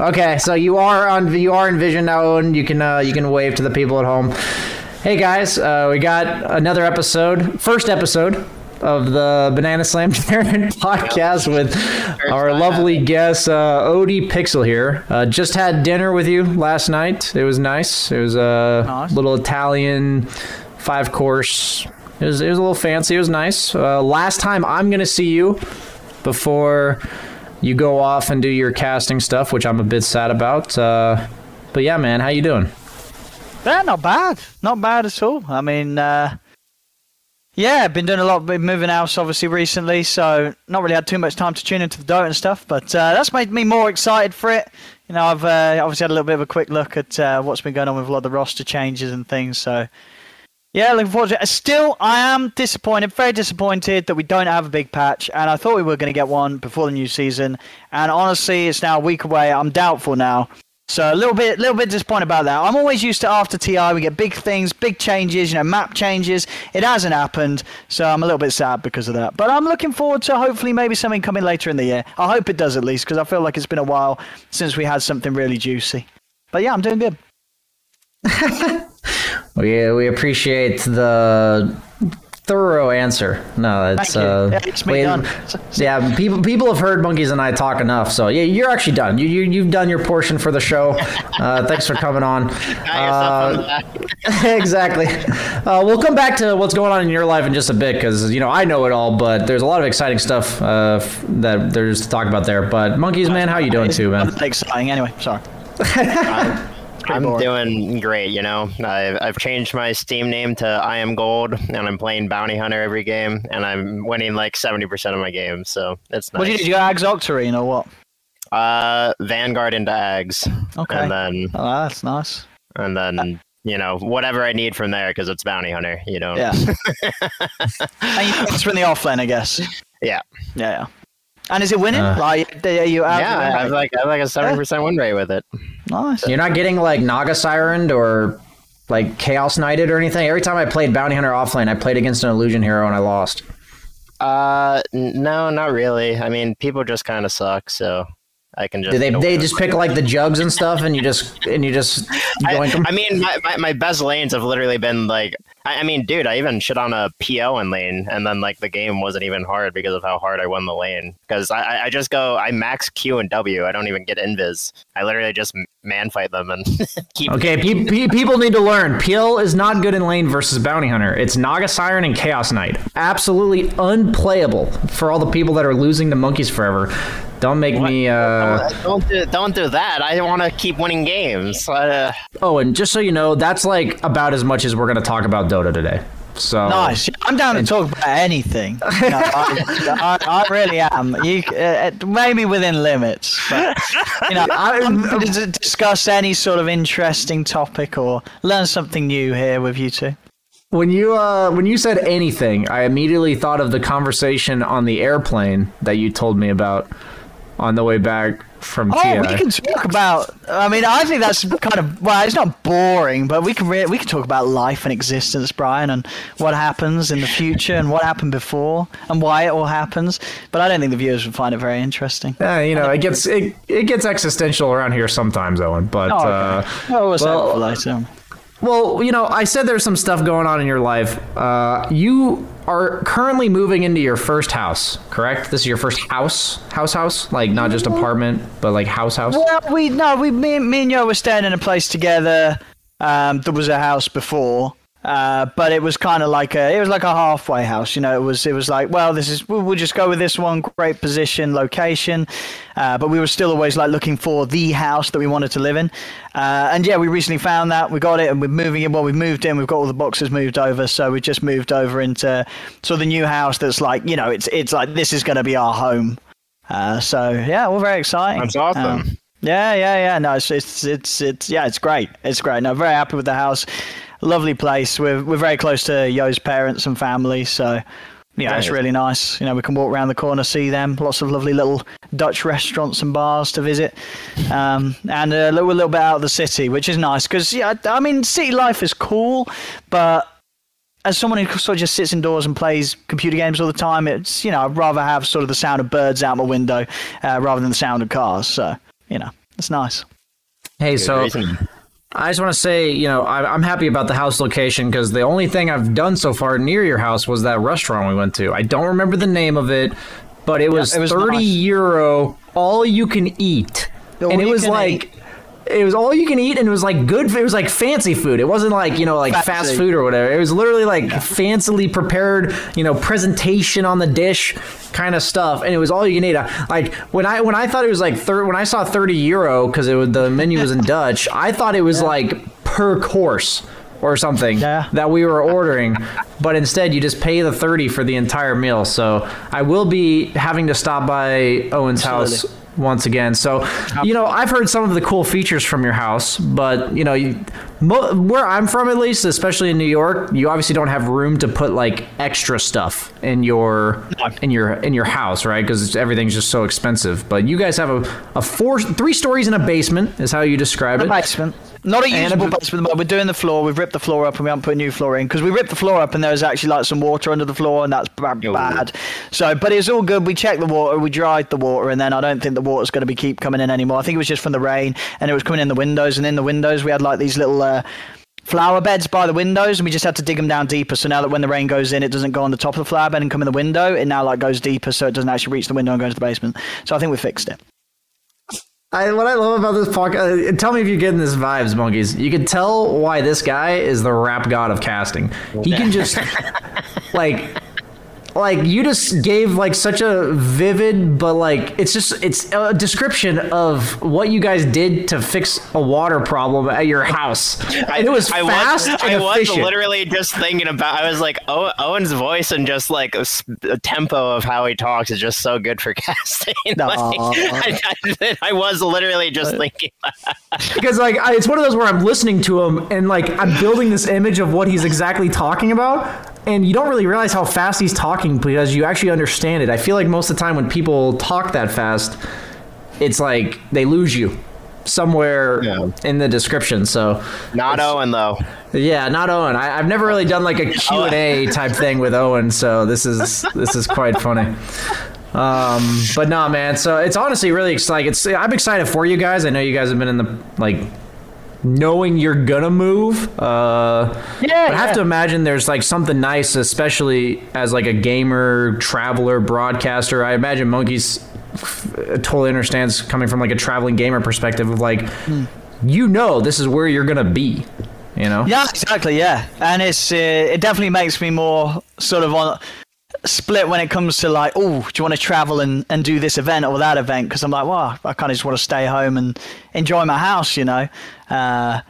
Okay, so you are on you are in vision now, and you can uh, you can wave to the people at home. Hey guys, uh, we got another episode, first episode of the Banana Slam podcast with our lovely guest uh, ODPixel here. Uh, just had dinner with you last night. It was nice. It was a nice. little Italian five course. It was it was a little fancy. It was nice. Uh, last time I'm gonna see you before you go off and do your casting stuff, which I'm a bit sad about. Uh, but yeah, man, how you doing? Yeah, not bad. Not bad at all. I mean, uh, yeah, been doing a lot, been moving house obviously recently, so not really had too much time to tune into the Dota and stuff. But uh, that's made me more excited for it. You know, I've uh, obviously had a little bit of a quick look at uh, what's been going on with a lot of the roster changes and things. So yeah, looking forward to it. Still, I am disappointed, very disappointed that we don't have a big patch, and I thought we were going to get one before the new season. And honestly, it's now a week away. I'm doubtful now. So a little bit, little bit disappointed about that. I'm always used to after TI we get big things, big changes, you know, map changes. It hasn't happened, so I'm a little bit sad because of that. But I'm looking forward to hopefully maybe something coming later in the year. I hope it does at least because I feel like it's been a while since we had something really juicy. But yeah, I'm doing good. we we appreciate the thorough answer. No, it's uh, yeah, it's done. yeah, people people have heard monkeys and I talk enough, so yeah, you're actually done. You you you've done your portion for the show. Uh, thanks for coming on. Uh, exactly. Uh, we'll come back to what's going on in your life in just a bit because you know I know it all, but there's a lot of exciting stuff uh, that there's to talk about there. But monkeys, man, how you doing too, man? Exciting. Anyway, sorry. I'm boring. doing great. You know, I've, I've changed my Steam name to I am Gold, and I'm playing Bounty Hunter every game, and I'm winning like seventy percent of my games. So it's nice. What did you do? You got Ags Octarine or what? Uh, Vanguard into Ags. Okay. And then. Oh, that's nice. And then. you know, whatever I need from there because it's bounty hunter. You know. Yeah. and you from the offlane, I guess. Yeah. Yeah. yeah. And is it winning? Uh, like, are you out? Yeah, I have like I have like a seven percent win rate with it. Nice. You're not getting like Naga Sirened or like Chaos Knighted or anything. Every time I played Bounty Hunter offlane, I played against an Illusion Hero and I lost. Uh, no, not really. I mean, people just kind of suck, so I can just. Do they they just pick like the jugs and stuff, and you just and you just. I, I, mean, my, my, my best lanes have literally been like I, I mean, dude, I even shit on a PL in lane, and then like the game wasn't even hard because of how hard I won the lane. Because I, I just go, I max Q and W. I don't even get invis. I literally just man fight them and keep. Okay, pe- pe- people need to learn. PL is not good in lane versus bounty hunter. It's Naga Siren and Chaos Knight. Absolutely unplayable for all the people that are losing to monkeys forever. Don't make what? me. Uh... Don't do, don't do that. I want to keep winning games. Uh... Oh, and just so you know, that's like about as much as we're going to talk about Dota today. So nice. I'm down to talk about anything. No, I, I, I, really am. You uh, uh, maybe within limits, but you know, I'm to discuss any sort of interesting topic or learn something new here with you two. When you uh, when you said anything, I immediately thought of the conversation on the airplane that you told me about on the way back from oh, TI. we can talk about. I mean, I think that's kind of well, it's not boring, but we can re- we can talk about life and existence, Brian, and what happens in the future and what happened before and why it all happens. But I don't think the viewers would find it very interesting. Yeah, you know, it gets it, it gets existential around here sometimes, Owen. But oh, okay. uh, well, well, well, you know, I said there's some stuff going on in your life. Uh, you are currently moving into your first house, correct? This is your first house, house, house, like not just apartment, but like house, house. Well, we no, we me, me and Yo were staying in a place together. Um, there was a house before, uh, but it was kind of like a it was like a halfway house, you know. It was it was like well, this is we'll, we'll just go with this one, great position, location, uh, but we were still always like looking for the house that we wanted to live in. Uh, and yeah, we recently found that we got it, and we're moving in. Well, we've moved in, we've got all the boxes moved over, so we just moved over into sort of the new house that's like you know it's it's like this is going to be our home. Uh, so yeah, we're very excited. That's awesome. Um, yeah, yeah, yeah. No, it's, it's it's it's yeah, it's great. It's great. No, very happy with the house lovely place. We're we're very close to Yo's parents and family, so yeah, it's really nice. You know, we can walk around the corner, see them. Lots of lovely little Dutch restaurants and bars to visit, um, and a little, a little bit out of the city, which is nice. Because yeah, I mean, city life is cool, but as someone who sort of just sits indoors and plays computer games all the time, it's you know I'd rather have sort of the sound of birds out my window uh, rather than the sound of cars. So you know, It's nice. Hey, so reason. I just want to say, you know, I, I'm happy about the house location because the only thing I've done so far near your house was that restaurant we went to. I don't remember the name of it, but it was, it was 30 nice. euro, all you can eat. All and it was like. eat. It was all you can eat, and it was like good. It was like fancy food. It wasn't like you know like fast food or whatever. It was literally like fancily prepared, you know, presentation on the dish kind of stuff, and it was all you can eat. Like when I when I thought it was like thir- when I saw thirty euro because it was the menu was in Dutch, I thought it was like per course or something Yeah. that we were ordering, but instead you just pay the thirty for the entire meal. So I will be having to stop by Owen's house Absolutely. Once again. So, you know, I've heard some of the cool features from your house, but you know, you, mo- where I'm from, at least, especially in New York, you obviously don't have room to put like extra stuff in your in your in your house, right? Because everything's just so expensive. But you guys have a, a four three stories in a basement, is how you describe The it. basement. Not a usable basement, but we're doing the floor. We've ripped the floor up and we haven't put a new floor in because we ripped the floor up and there was actually like some water under the floor and that's b- bad. So, but it's all good. We checked the water, we dried the water, and then I don't think the water's going to be keep coming in anymore. I think it was just from the rain and it was coming in the windows. And in the windows, we had like these little. Uh, Flower beds by the windows, and we just had to dig them down deeper. So now that when the rain goes in, it doesn't go on the top of the flower bed and come in the window. It now like goes deeper, so it doesn't actually reach the window and go into the basement. So I think we fixed it. I, what I love about this podcast, uh, tell me if you're getting this vibes, monkeys. You can tell why this guy is the rap god of casting. He can just, like, like you just gave like such a vivid, but like it's just it's a description of what you guys did to fix a water problem at your house, and it was I fast was, and I was literally just thinking about. I was like, Ow- Owen's voice and just like a, a tempo of how he talks is just so good for casting. Like, I, I, I was literally just thinking. because like I, it's one of those where I'm listening to him and like I'm building this image of what he's exactly talking about, and you don't really realize how fast he's talking because you actually understand it. I feel like most of the time when people talk that fast, it's like they lose you somewhere Yeah. in the description. So Not Owen though. yeah, not Owen. I, I've never really done like a Q and A type thing with Owen, so this is this is quite funny. Um, but no, man. So it's honestly really exciting. It's I'm excited for you guys. I know you guys have been in the like knowing you're gonna move. Uh, Yeah, I have yeah. to imagine there's like something nice, especially as like a gamer, traveler, broadcaster. I imagine monkeys totally understands coming from like a traveling gamer perspective of like, Hmm. you know, this is where you're gonna be. You know. Yeah, exactly. Yeah, and it's uh, it definitely makes me more sort of on split when it comes to like, oh, do you want to travel and, and do this event or that event? Because I'm like, well, I kind of just want to stay home and enjoy my house, you know. Uh,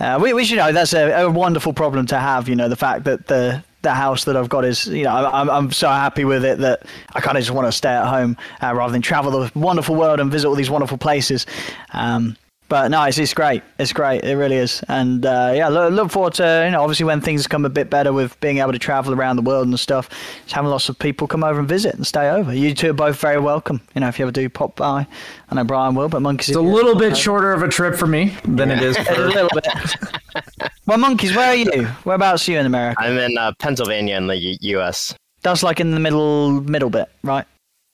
uh, we, should know that's a, a wonderful problem to have, you know, the fact that the the house that I've got is, you know, I'm, I'm so happy with it that I kind of just want to stay at home uh, rather than travel the wonderful world and visit all these wonderful places. Um, but no, it's, it's great. It's great. It really is. And uh, yeah, look, look forward to, you know, obviously when things come a bit better with being able to travel around the world and stuff, just having lots of people come over and visit and stay over. You two are both very welcome. You know, if you ever do pop by, I know Brian will, but Monkeys. It's a little bit shorter of a trip for me than it is for. A little bit. well, Monkeys, where are you? Whereabouts are you in America? I'm in uh, Pennsylvania in the U- U.S. That's like in the middle middle bit, right?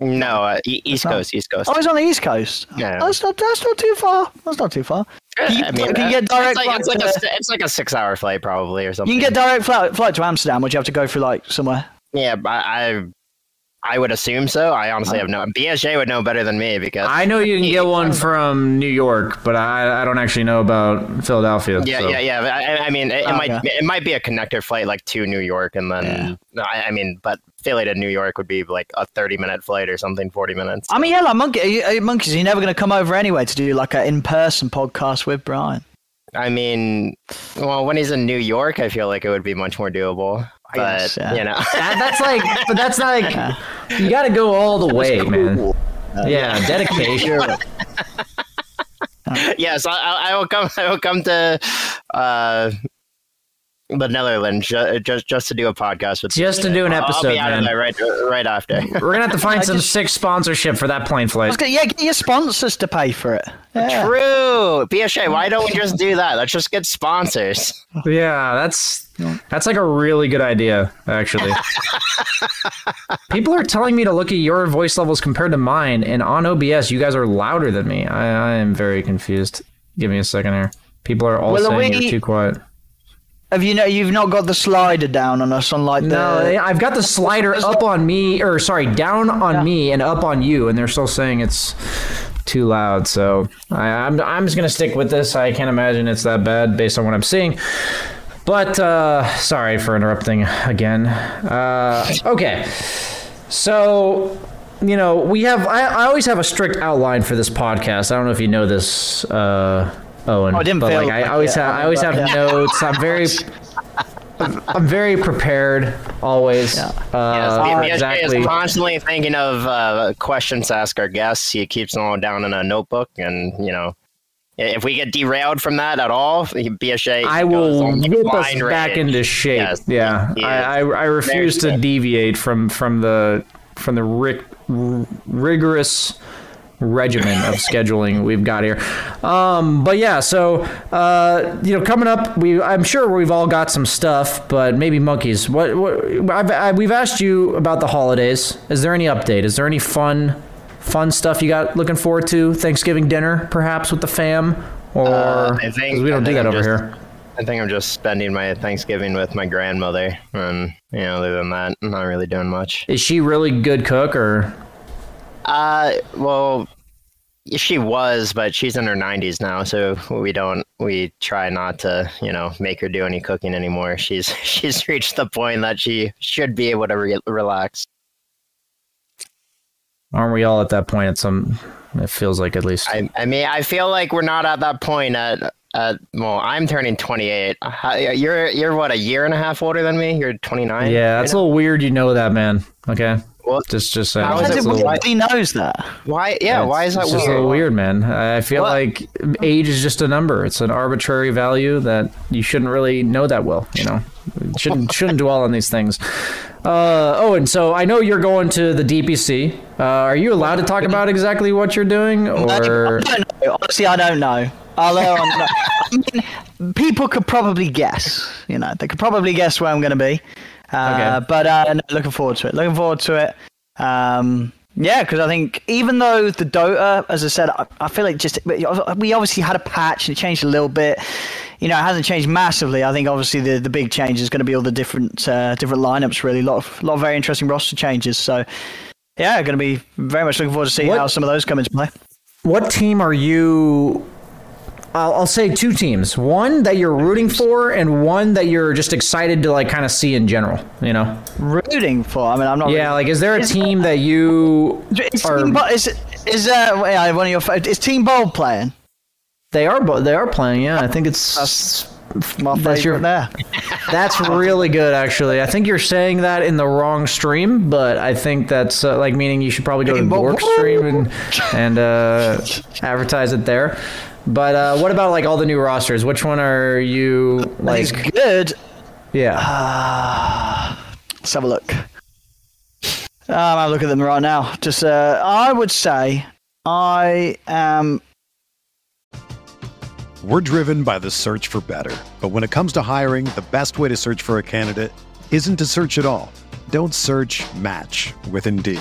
No, uh, East Coast, East Coast. Oh, it's on the East Coast. Yeah. Oh, that's not that's not too far. That's not too far. You, I mean, can you get direct It's like, it's like, to- a, it's like a six-hour flight, probably, or something. You can get direct flight, flight to Amsterdam, do you have to go through like somewhere? Yeah, but I, I would assume so. I honestly uh, have no. BSJ would know better than me because I know you can get one from New York, but I, I don't actually know about Philadelphia. Yeah, so. yeah, yeah. I, I mean, it, it Oh, might yeah. it might be a connector flight like to New York, and then I, I mean, but Philly to New York would be like a thirty minute flight or something, forty minutes. I mean, yeah, like monkey, you- uh, monkeys. You're never going to come over anyway to do like an in-person podcast with Brian. I mean, well, when he's in New York, I feel like it would be much more doable. But guess, yeah. you know, That, that's like, but that's not like, you got to go all the way, man. Yeah, dedication. yes, I, I I will come. I will come to uh, the Netherlands ju- uh, just just to do a podcast with. Just to do an I'll- I'll episode, be out man. of there right right after. We're gonna have to find some just- sick sponsorship for that plane flight. gonna, yeah, get your sponsors to pay for it. Yeah. True. BSJ, why don't we just do that? Let's just get sponsors. Yeah, that's that's like a really good idea, actually. People are telling me to look at your voice levels compared to mine, and on OBS, you guys are louder than me. I, I am very confused. Give me a second here. People are all Well, saying we- you're too quiet. Have you know you've not got the slider down on us on like the No, I've got the slider up on me, or sorry, down on me and up on you, and they're still saying it's too loud. So I, I'm I'm just gonna stick with this. I can't imagine it's that bad based on what I'm seeing. But uh, sorry for interrupting again. Uh, okay, so you know we have. I, I always have a strict outline for this podcast. I don't know if you know this. Uh, Owen, Oh, I didn't but feel like I like always it. have, I always have Yeah. notes. I'm very, I'm very prepared always. Yeah. Uh, Yes, BSJ exactly. is constantly thinking of uh, questions to ask our guests. He keeps them all down in a notebook, and you know, if we get derailed from that at all, BSJ I goes will on the whip us blind back into shape. Yes, yeah, I, I. I refuse to deviate from from the from the rig, rigorous regimen of scheduling we've got here. Um, but yeah, so uh, you know, coming up, we I'm sure we've all got some stuff, but maybe monkeys. What, what I've, I, we've asked you about the holidays. Is there any update? Is there any fun? Fun stuff you got looking forward to? Thanksgiving dinner, perhaps with the fam, or Uh, I think we don't do that I'm over just- here. I think I'm just spending my Thanksgiving with my grandmother, and you know, other than that, I'm not really doing much. Is she really good cook or? Uh, well, she was, but she's in her 90s now, so we don't. We try not to, you know, make her do any cooking anymore. She's she's reached the point that she should be able to re- relax. Aren't we all at that point? At some, it feels like at least. I, I mean, I feel like we're not at that point at. At, well, I'm turning 28. You're you're what a year and a half older than me. You're 29. yeah, that's a little weird. You know that, man. Okay. Well, just, just saying. how Why is is it a little- he knows that? Why? Yeah. Why is that it's just a weird? little weird, man. I I feel What? like age is just a number. It's an arbitrary value that you shouldn't really know that well. You know, shouldn't shouldn't dwell on these things. Uh, oh, and so I know you're going to the DPC. Uh, are you allowed to talk about exactly what you're doing, or I don't know. Honestly, I don't know. I'll. I mean, people could probably guess. You know, they could probably guess where I'm going to be. Uh, Okay. But uh, no, looking forward to it. Looking forward to it. Um, yeah, because I think even though the Dota, as I said, I, I feel like just we obviously had a patch and it changed a little bit. You know, it hasn't changed massively. I think obviously the, the big change is going to be all the different uh, different lineups. Really, a lot of lot of very interesting roster changes. So yeah, going to be very much looking forward to seeing What- how some of those come into play. what team are you? I'll, I'll say two teams. One that you're rooting for, and one that you're just excited to like kind of see in general. You know? rooting for. I mean, I'm not. Yeah. really- Like, is there a Is- team that you is are? Team is is uh one of your is Team Bold playing? They are. They are playing. Yeah. I think it's. That's my That's your- there. That's really good, actually. I think you're saying that in the wrong stream, but I think that's uh, like meaning you should probably go to Dork stream and and uh, advertise it there. But uh, what about like all the new rosters? Which one are you Like, it's good. Yeah, Let's have a look. Um, I'll look at them right now. Just uh, I would say I am. We're driven by the search for better. But when it comes to hiring, the best way to search for a candidate isn't to search at all. Don't search match with Indeed.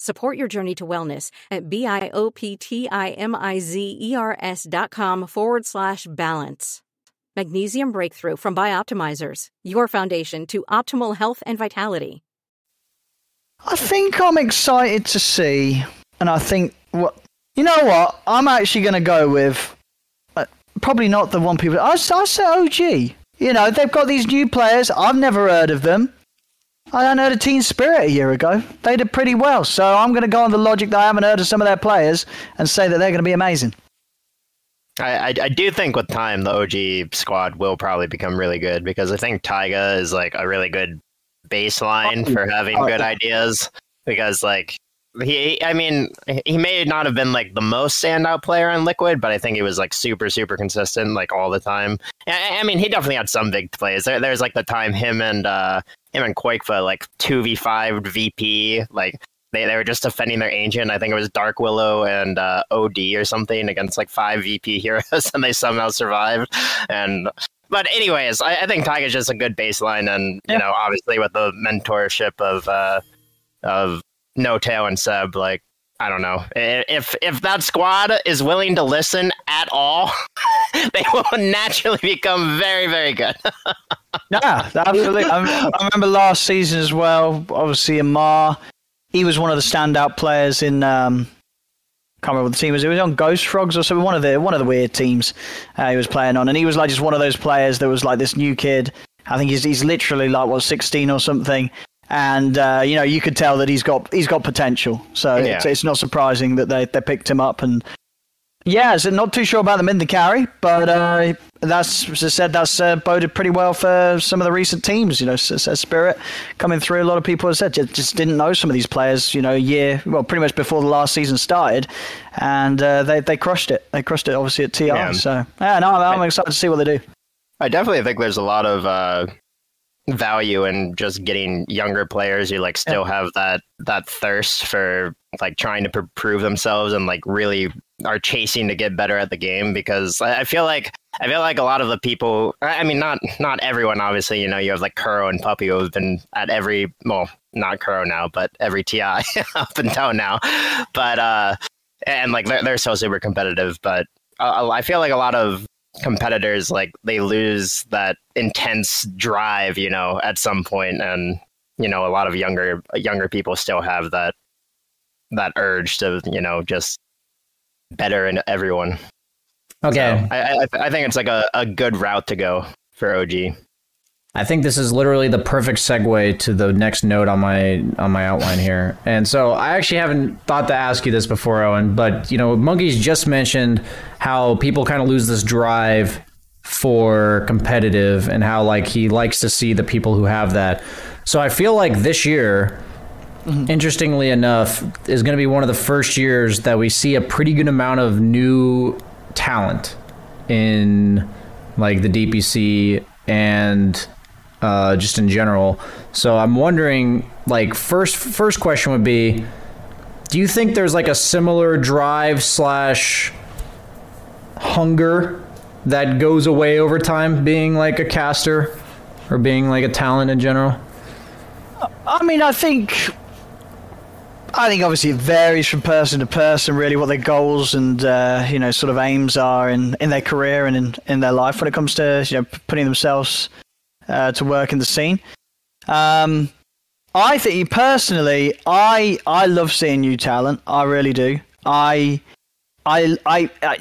Support your journey to wellness at B-I-O-P-T-I-M-I-Z-E-R-S dot com forward slash balance. Magnesium Breakthrough from Bioptimizers, your foundation to optimal health and vitality. I think I'm excited to see, and I think what you know what I'm actually going to go with. Uh, probably not the one people. I, I say OG. You know they've got these new players. I've never heard of them. I hadn't heard of Team Spirit a year ago. They did pretty well, so I'm going to go on the logic that I haven't heard of some of their players and say that they're going to be amazing. I, I, I do think with time the OG squad will probably become really good because I think Taiga is like a really good baseline Oh, for having oh, good ideas because like he I mean he may not have been like the most standout player on Liquid, but I think he was like super super consistent like all the time. I, I mean he definitely had some big plays. There, there's like the time him and uh him and Quakefa like two v five VP like. They, they were just defending their ancient. I think it was Dark Willow and uh, OD or something against like five VP heroes, and they somehow survived. And but anyways, I, I think Taiga's just a good baseline, and you Yeah. know, obviously with the mentorship of uh, of N0tail and Seb, like I don't know if if that squad is willing to listen at all, they will naturally become very very good. Yeah, absolutely. I, I remember last season as well. Obviously, Ammar, he was one of the standout players in. Um, can't remember what the team was. It was on Ghost Frogs or something. One of the one of the weird teams uh, he was playing on, and he was like just one of those players that was like this new kid. I think he's he's literally like what 16 or something, and uh, you know you could tell that he's got he's got potential. So Yeah. it's, it's not surprising that they they picked him up and. Yeah, so not too sure about them in the carry, but uh, that's as I said, that's uh, boded pretty well for some of the recent teams. You know, Spirit coming through. A lot of people have said just, just didn't know some of these players. You know, a year well, pretty much before the last season started, and uh, they they crushed it. They crushed it obviously at TI. Yeah. So yeah, no, I'm, I'm excited to see what they do. I definitely think there's a lot of uh, value in just getting younger players who like still have that that thirst for like trying to pr- prove themselves and like really are chasing to get better at the game because I, I feel like I feel like a lot of the people I mean not not everyone obviously you know you have like Kuro and Puppey who have been at every well not Kuro now but every TI up and down now. But uh and like they're, they're so super competitive but uh, I feel like a lot of competitors like they lose that intense drive you know at some point and you know a lot of younger younger people still have that that urge to you know just better in everyone Okay. So I, I i think it's like a, a good route to go for og I think this is literally the perfect segue to the next note on my on my outline here. And so I actually haven't thought to ask you this before, Owen, but you know, Monkeys just mentioned how people kind of lose this drive for competitive and how like he likes to see the people who have that. So I feel like this year mm-hmm. interestingly enough is going to be one of the first years that we see a pretty good amount of new talent in like the DPC and uh, just in general. So I'm wondering, like, first first question would be, do you think there's like a similar drive slash hunger that goes away over time, being like a caster or being like a talent in general? I mean, I think. I think obviously it varies from person to person, really, what their goals and uh, you know sort of aims are in, in their career and in, in their life when it comes to you know putting themselves uh, to work in the scene. Um, I think personally, I I love seeing new talent. I really do. I I, I, I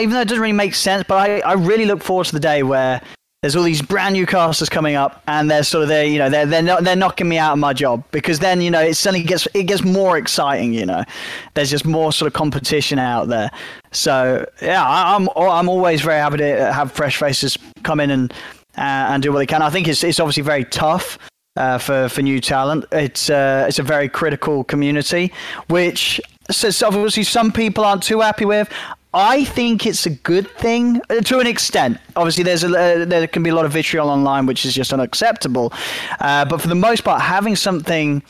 even though it doesn't really make sense, but I, I really look forward to the day where there's all these brand new casters coming up, and they're sort of there, you know, they're they're not, they're knocking me out of my job because then you know it suddenly gets it gets more exciting. You know, there's just more sort of competition out there. So yeah, I, I'm I'm always very happy to have fresh faces come in and and do what they can. I think it's it's obviously very tough. Uh, for for new talent, it's uh, it's a very critical community, which says obviously some people aren't too happy with. I think it's a good thing uh, to an extent. Obviously, there's a, uh, there can be a lot of vitriol online, which is just unacceptable. Uh, but for the most part, having something,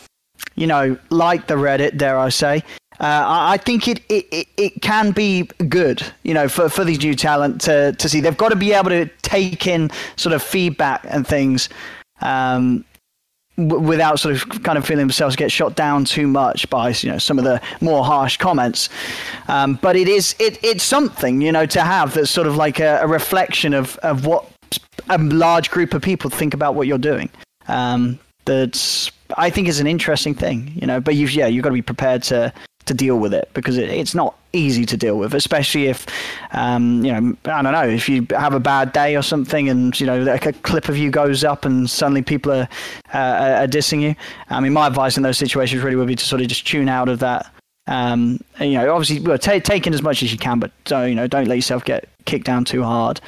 you know, like the Reddit, dare I say, uh, I think it, it, it can be good, you know, for, for these new talent to, to see. They've got to be able to take in sort of feedback and things. Um, w- without sort of kind of feeling themselves get shot down too much by you know some of the more harsh comments. Um, but it is it it's something you know to have that's sort of like a, a reflection of of what a large group of people think about what you're doing. Um, that's I think is an interesting thing, you know. But you've yeah you've got to be prepared to to deal with it because it, it's not easy to deal with, especially if, um, you know, I don't know, if you have a bad day or something and, you know, like a clip of you goes up and suddenly people are, uh, are dissing you. I mean, my advice in those situations really would be to sort of just tune out of that. Um, and, you know, obviously, well, t- take in as much as you can, but, uh, you know, don't let yourself get kicked down too hard.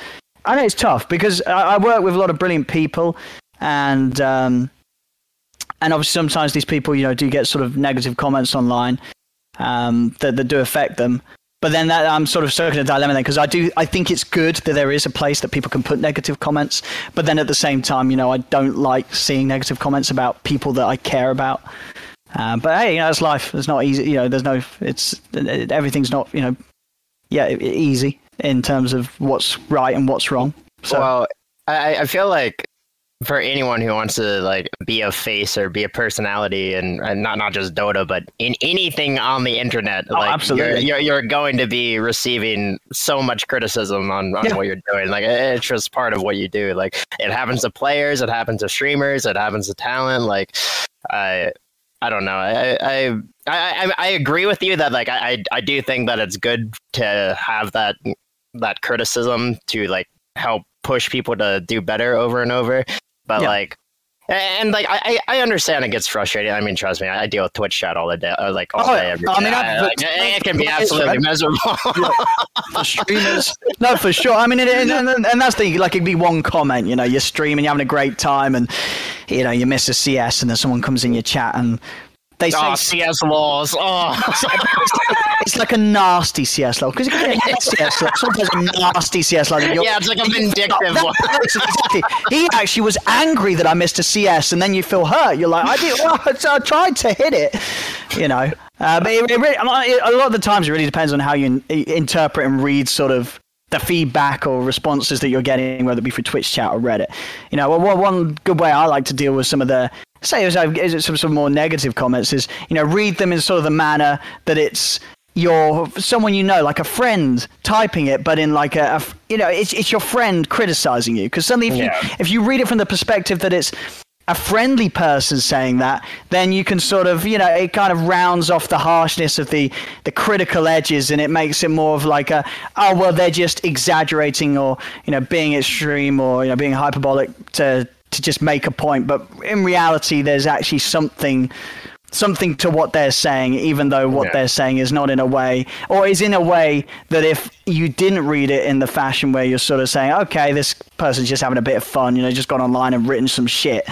I know it's tough because I, I work with a lot of brilliant people and, um, and obviously sometimes these people, you know, do get sort of negative comments online um, that, that do affect them. But then that, I'm sort of stuck in a dilemma then because I do I think it's good that there is a place that people can put negative comments, but then at the same time, you know, I don't like seeing negative comments about people that I care about. Uh, but hey, you know, it's life. It's not easy. You know, there's no. It's everything's not. You know, yeah, easy in terms of what's right and what's wrong. So. Well, I, I feel like for anyone who wants to like be a face or be a personality and, and not not just Dota but in anything on the internet oh, like absolutely. You're, you're, you're going to be receiving so much criticism on, on yeah. what you're doing. Like it's just part of what you do. Like it happens to players it happens to streamers it happens to talent. Like I I don't know. I I I, I agree with you that like I I do think that it's good to have that that criticism to like help push people to do better over and over but yeah. like, and like I, I understand it gets frustrating. I mean, trust me, I deal with Twitch chat all the day, uh, like all oh, day. Every I mean, I, like, it can be absolutely miserable. yeah. For streamers, no, for sure. I mean, it, and, and, and that's the like it'd be one comment. You know, you're streaming, you're having a great time, and you know you miss a CS, and then someone comes in your chat and they say oh, CS laws. Oh, it's like a nasty CS law because it can CS law. Sometimes a nasty CS law. Yeah, it's like a vindictive one. exactly. He actually was angry that I missed a CS, and then you feel hurt. You're like, I did. Well, I tried to hit it. You know, uh, but it, it really, a lot of the times it really depends on how you interpret and read sort of the feedback or responses that you're getting, whether it be through Twitch chat or Reddit. You know, well, one good way I like to deal with some of the say is it some sort of more negative comments is you know read them in sort of the manner that it's your someone you know like a friend typing it but in like a, a you know it's, it's your friend criticizing you because suddenly if yeah. you if you read it from the perspective that it's a friendly person saying that, then you can sort of, you know, it kind of rounds off the harshness of the, the critical edges and it makes it more of like a, oh, well, they're just exaggerating or, you know, being extreme or, you know, being hyperbolic to, to just make a point, but in reality, there's actually something something to what they're saying, even though what yeah. they're saying is not in a way, or is in a way that if you didn't read it in the fashion where you're sort of saying, okay, this person's just having a bit of fun, you know, just gone online and written some shit,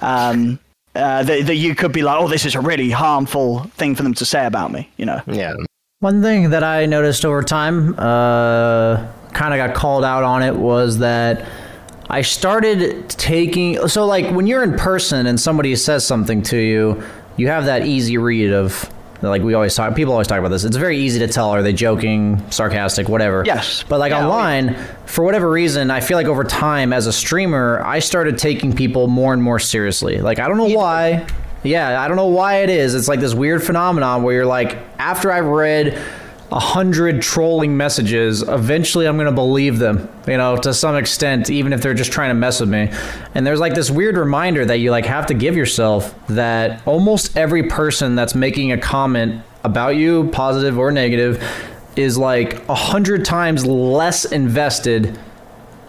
um, uh, that, that you could be like, oh, this is a really harmful thing for them to say about me, you know? Yeah. One thing that I noticed over time, uh, kind of got called out on it, was that I started taking so like when you're in person and somebody says something to you, you have that easy read of like we always talk people always talk about this. It's very easy to tell are they joking, sarcastic, whatever. Yes. But like yeah, online, we, for whatever reason, I feel like over time as a streamer, I started taking people more and more seriously. Like I don't know why. Yeah, I don't know why it is. It's like this weird phenomenon where you're like after I've read a hundred trolling messages, eventually I'm gonna believe them, you know, to some extent, even if they're just trying to mess with me. And there's like this weird reminder that you like have to give yourself that almost every person that's making a comment about you, positive or negative, is like a hundred times less invested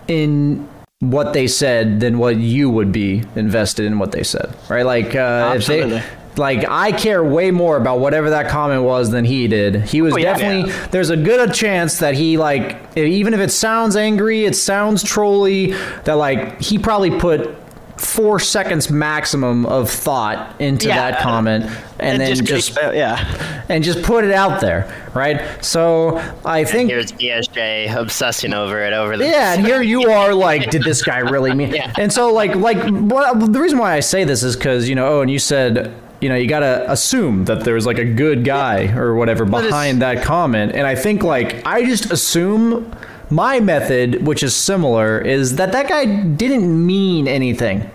in what they said than what you would be invested in what they said, right? Like, uh, if they, Absolutely. Like I care way more about whatever that comment was than he did. He was Oh, yeah. definitely there's a good chance that he like even if it sounds angry, it sounds trolly, that like he probably put four seconds maximum of thought into Yeah. that comment and, then just, uh, yeah. and just put it out there, right? So I think Here's BSJ obsessing over it over the yeah, and here you are, like, did this guy really mean? Yeah. And so, like, like what, the reason why I say this is because you know, oh, and you said, you know, you gotta assume that there's like a good guy or whatever behind that comment, and I think like I just assume my method, which is similar, is that that guy didn't mean anything.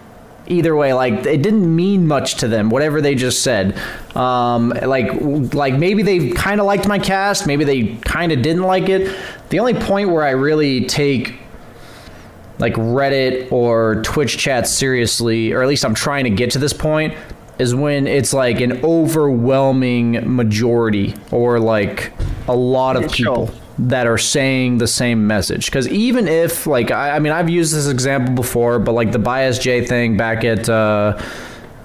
Either way, like it didn't mean much to them, whatever they just said. Um, like, like maybe they kind of liked my cast, maybe they kind of didn't like it. The only point where I really take like Reddit or Twitch chat seriously, or at least I'm trying to get to this point, is when it's like an overwhelming majority or like a lot of people that are saying the same message. Because even if, like, I, I mean, I've used this example before, but like the bias J thing back at, uh,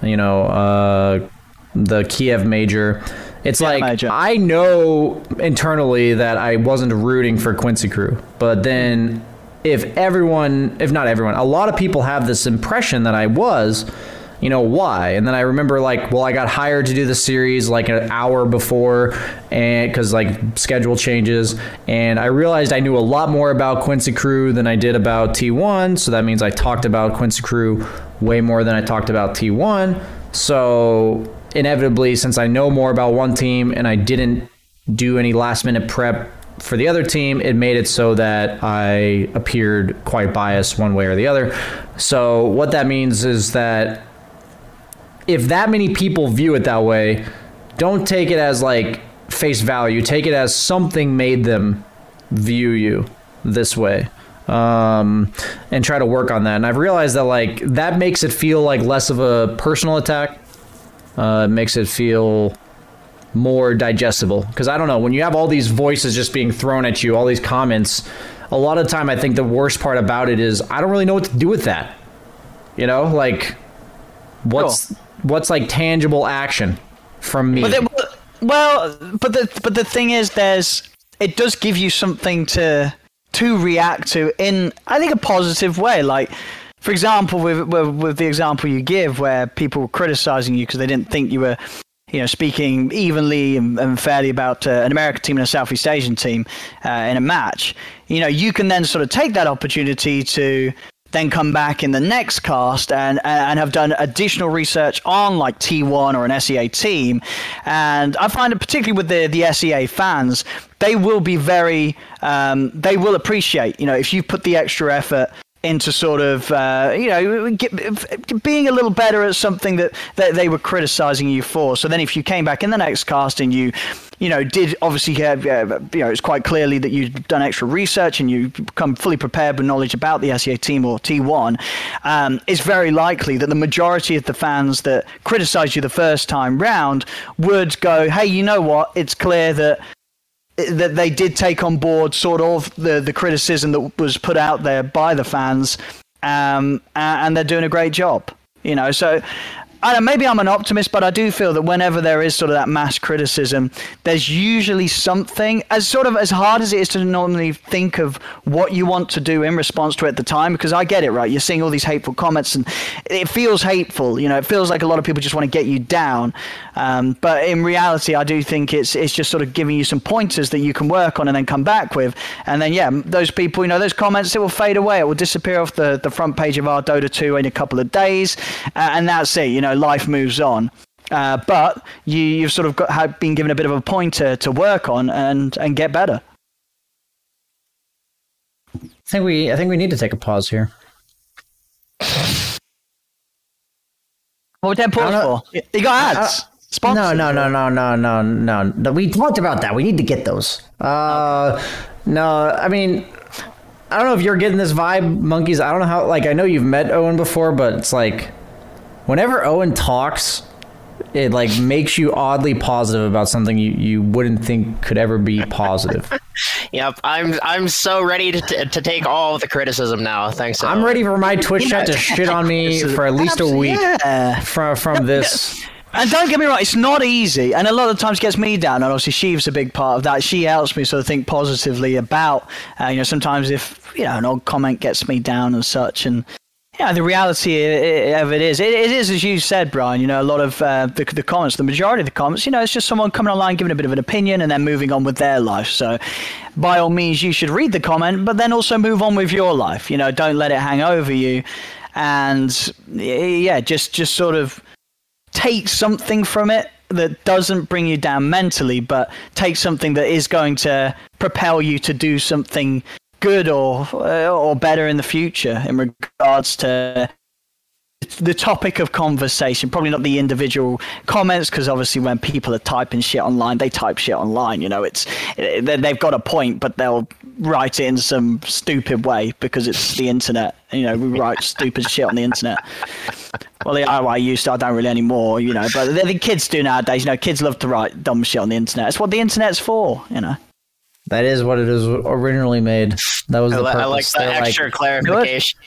you know, uh, the Kiev major. It's like major. I know internally that I wasn't rooting for Quincy Crew, but then if everyone, if not everyone, a lot of people have this impression that I was, you know why? And then I remember like, well, I got hired to do the series like an hour before, and because like schedule changes, and I realized I knew a lot more about Quincy Crew than I did about T1. So that means I talked about Quincy Crew way more than I talked about T1. So inevitably, since I know more about one team and I didn't do any last minute prep for the other team, it made it so that I appeared quite biased one way or the other. So what that means is that if that many people view it that way, don't take it as like face value. Take it as something made them view you this way. Um, and try to work on that. And I've realized that like that makes it feel like less of a personal attack. Uh, it makes it feel more digestible because I don't know when you have all these voices just being thrown at you, all these comments. A lot of the time, I think the worst part about it is I don't really know what to do with that. You know, like what's what's like tangible action from me. But then, well, but the but the thing is, there's it does give you something to to react to in I think a positive way. Like, for example, with with, with the example you give, where people were criticizing you because they didn't think you were. You know, speaking evenly and, and fairly about uh, an American team and a Southeast Asian team uh, in a match, you know, you can then sort of take that opportunity to then come back in the next cast and and have done additional research on like T1 or an SEA team, and I find it particularly with the the SEA fans, they will be very um, they will appreciate you know if you put the extra effort into sort of uh, you know get, being a little better at something that, that they were criticizing you for. So then if you came back in the next cast and you you know did obviously have uh, you know it's quite clearly that you've done extra research and you come fully prepared with knowledge about the SEA team or T1 um, it's very likely that the majority of the fans that criticized you the first time round would go hey you know what it's clear that that they did take on board sort of the, the criticism that was put out there by the fans, um, and they're doing a great job. You know, so know, maybe I'm an optimist, but I do feel that whenever there is sort of that mass criticism, there's usually something as sort of as hard as it is to normally think of what you want to do in response to it at the time, because I get it, right? You're seeing all these hateful comments and it feels hateful, you know, it feels like a lot of people just want to get you down. Um, but in reality, I do think it's it's just sort of giving you some pointers that you can work on and then come back with. And then, yeah, those people, you know, those comments, it will fade away. It will disappear off the, the front page of our Dota 2 in a couple of days. Uh, and that's it, you know, life moves on. Uh, but you, you've sort of got, have been given a bit of a pointer to work on and, and get better. I think we I think we need to take a pause here. What would that pause for? You got ads. Sponsors. No, no, no, no, no, no, no, no. We talked about that. We need to get those. Uh, no, I mean, I don't know if you're getting this vibe, monkeys. I don't know how. Like, I know you've met Owen before, but it's like, whenever Owen talks, it like makes you oddly positive about something you, you wouldn't think could ever be positive. Yep, I'm I'm so ready to, t- to take all of the criticism now. Thanks. I'm ready for my Twitch chat to shit on me for at least a week Yeah. from from this. And don't get me wrong, it's not easy, and a lot of times gets me down. And obviously, Sheev's a big part of that. She helps me sort of think positively about, uh, you know, sometimes if you know an odd comment gets me down and such, and yeah, the reality of it is, it, is as you said, Brian. You know, a lot of uh, the, the comments, the majority of the comments, you know, it's just someone coming online giving a bit of an opinion and then moving on with their life. So, by all means, you should read the comment, but then also move on with your life. You know, don't let it hang over you, and yeah, just just sort of take something from it that doesn't bring you down mentally, but take something that is going to propel you to do something good or uh, or better in the future in regards to the topic of conversation. Probably not the individual comments, because obviously when people are typing shit online, they type shit online. You know, it's they- they've got a point, but they'll write it in some stupid way because it's the internet. You know, we write stupid shit on the internet. Well, the I, I used to, I don't really anymore, you know, but the, the kids do nowadays. You know, kids love to write dumb shit on the internet. It's what the internet's for, you know. That is what it is originally made. That was the li- purpose. I like the They're extra clarification.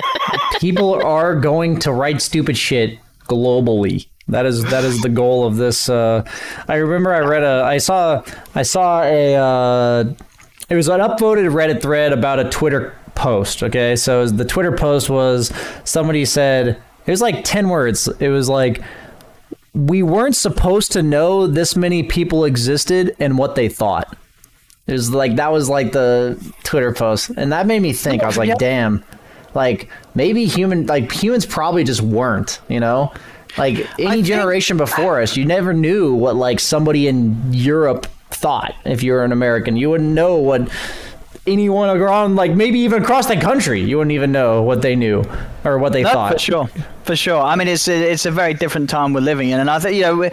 people are going to write stupid shit globally. That is that is the goal of this. Uh, I remember I read a I saw I saw a uh, it was an upvoted Reddit thread about a Twitter post. Okay, so the Twitter post was somebody said it was like ten words. It was like we weren't supposed to know this many people existed and what they thought. It was like that was like the Twitter post, and that made me think. I was like, damn, like maybe human, like humans probably just weren't, you know, like any think- generation before us, you never knew what like somebody in Europe thought. If you were an American, you wouldn't know what anyone around, like maybe even across the country, you wouldn't even know what they knew or what they No, thought. for sure, for sure. I mean, it's a, it's a very different time we're living in, and I think you know,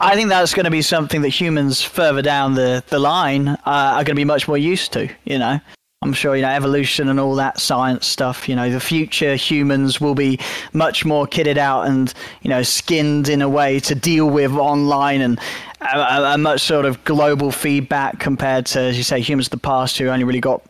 I think that's going to be something that humans further down the the line uh, are going to be much more used to. You know, I'm sure you know evolution and all that science stuff. You know, the future humans will be much more kitted out and you know skinned in a way to deal with online and. A, much sort of global feedback compared to, as you say, humans of the past who only really got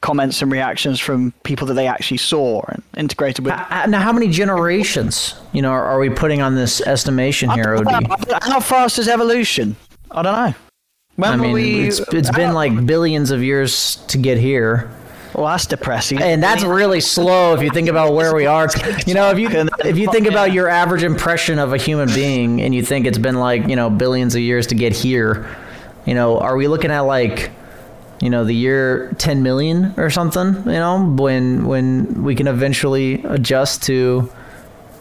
comments and reactions from people that they actually saw and integrated with. Uh, Now, how many generations, you know, are, are we putting on this estimation here, OD? How fast is evolution? I don't know. When I mean, we? it's, it's been like billions of years to get here. Well, that's depressing. and that's really slow if you think about where we are. You know, if you if you think about your average impression of a human being, and you think it's been like you know billions of years to get here, you know, are we looking at like you know the year 10 million or something? You know, when when we can eventually adjust to